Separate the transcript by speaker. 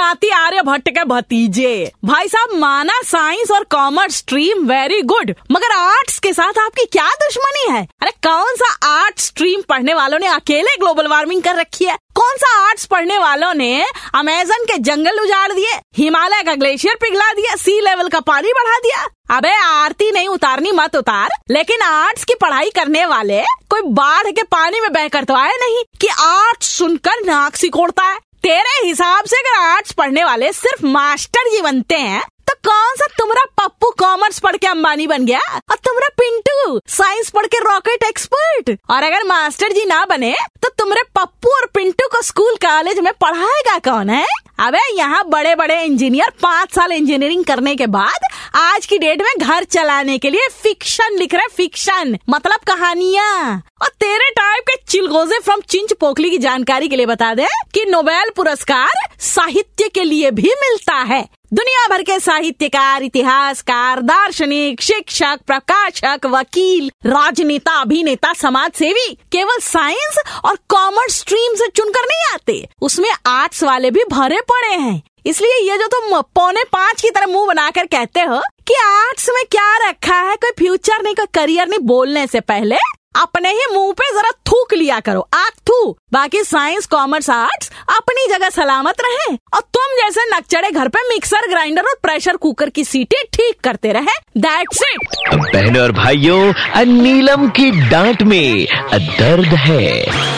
Speaker 1: आर्य भट्ट के भतीजे। भाई साहब माना साइंस और कॉमर्स स्ट्रीम वेरी गुड मगर आर्ट्स के साथ आपकी क्या दुश्मनी है? अरे कौन सा आर्ट स्ट्रीम पढ़ने वालों ने अकेले ग्लोबल वार्मिंग कर रखी है? कौन सा आर्ट्स पढ़ने वालों ने अमेजन के जंगल उजाड़ दिए, हिमालय का ग्लेशियर पिघला दिया सी लेवल का पानी बढ़ा दिया? अबे, आरती नहीं उतारनी मत उतार, लेकिन आर्ट्स की पढ़ाई करने वाले कोई बाढ़ के पानी में बहकर तो आए नहीं कि आर्ट्स सुनकर नाक सिकोड़ता है। तेरे हिसाब से अगर आर्ट्स पढ़ने वाले सिर्फ़ मास्टर जी बनते हैं तो कौन सा तुम्हारा पप्पू कॉमर्स पढ़ के अंबानी बन गया? और तुम्हारा पिंटू साइंस पढ़ के रॉकेट एक्सपर्ट और अगर मास्टर जी ना बने तो तुम्हारे पप्पू और पिंटू को स्कूल कॉलेज में पढ़ाएगा कौन, है? अबे, यहाँ बड़े बड़े इंजीनियर पाँच साल इंजीनियरिंग करने के बाद आज की डेट में घर चलाने के लिए फिक्शन लिख रहे फिक्शन मतलब कहानियाँ। और तेरे टाइप के चिलगोजे फ्रॉम चिंच पोखली की जानकारी के लिए बता दे कि नोबेल पुरस्कार साहित्य के लिए भी मिलता है। दुनिया भर के साहित्यकार, इतिहासकार, दार्शनिक, शिक्षक, प्रकाशक, वकील, राजनेता, अभिनेता समाज सेवी केवल साइंस और कॉमर्स स्ट्रीम से चुनकर नहीं आते। उसमें आर्ट्स वाले भी भरे पड़े हैं। इसलिए ये जो तुम पौने पाँच की तरह मुँह बनाकर कहते हो कि आर्ट्स में क्या रखा है, कोई फ्यूचर नहीं, कोई करियर नहीं बोलने से पहले, अपने ही मुँह पे जरा थूक लिया करो। आग थू। बाकी साइंस, कॉमर्स, आर्ट्स, अपनी जगह सलामत रहे और तुम जैसे नक्चड़े घर पे मिक्सर, ग्राइंडर और प्रेशर कुकर की सीटें ठीक करते रहे। दैट्स इट
Speaker 2: बहनों और भाइयों नीलम की डांट में दर्द है।